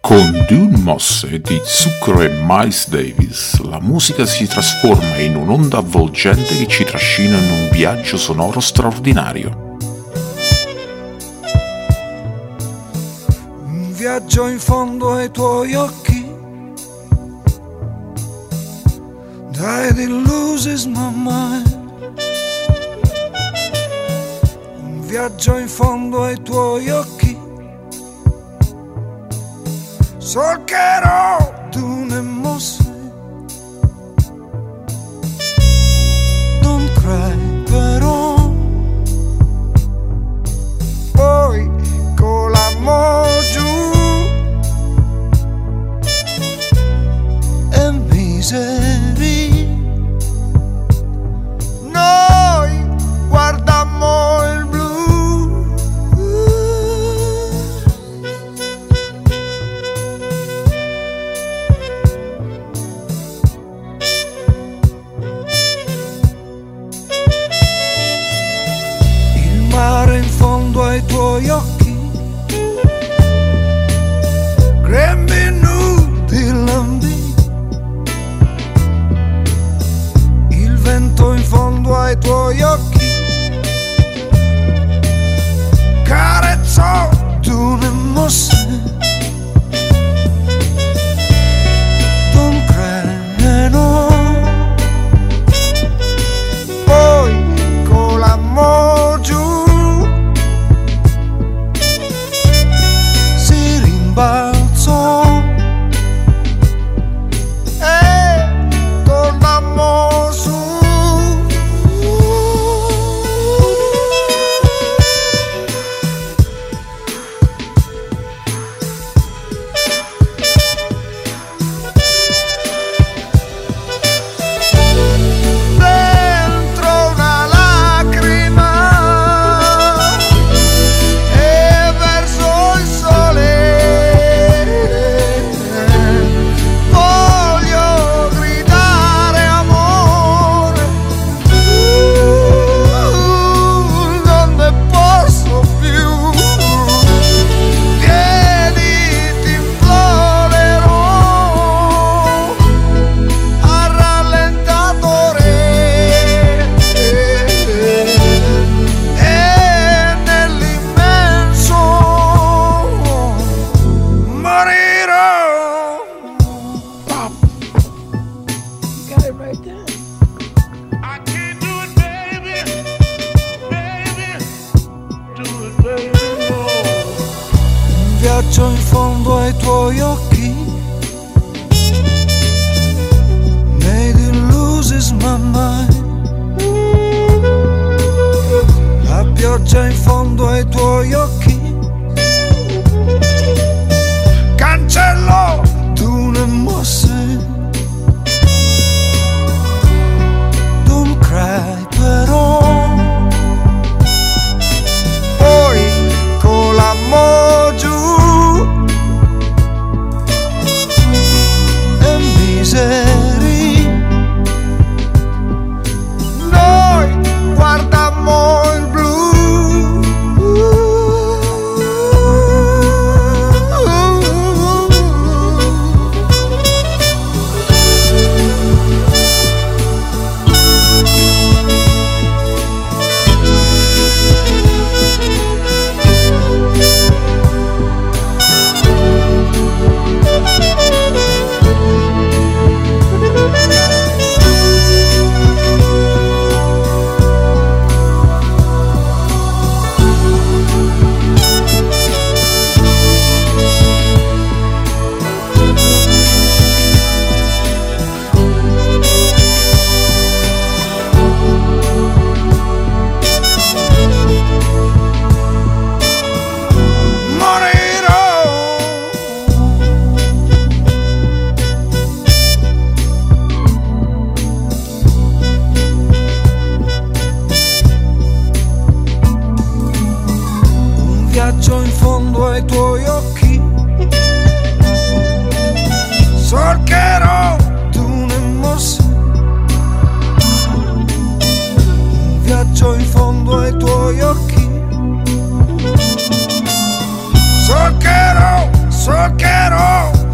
Con Dune Mosse di Zucchero e Miles Davis, la musica si trasforma in un'onda avvolgente che ci trascina in un viaggio sonoro straordinario. Un viaggio in fondo ai tuoi occhi, died it loses viaggio in fondo ai tuoi occhi. Solcherò tuoi occhi. Grembi nudi lambi. Il vento in fondo ai tuoi occhi. Carezzò tu ne Viaggio in fondo ai tuoi occhi. Made it loses my mind. La pioggia in fondo ai tuoi occhi. Cancello ghiaccio in fondo ai tuoi occhi. Solcherò dune mosse, un ghiaccio in fondo ai tuoi occhi. Solcherò, solcherò.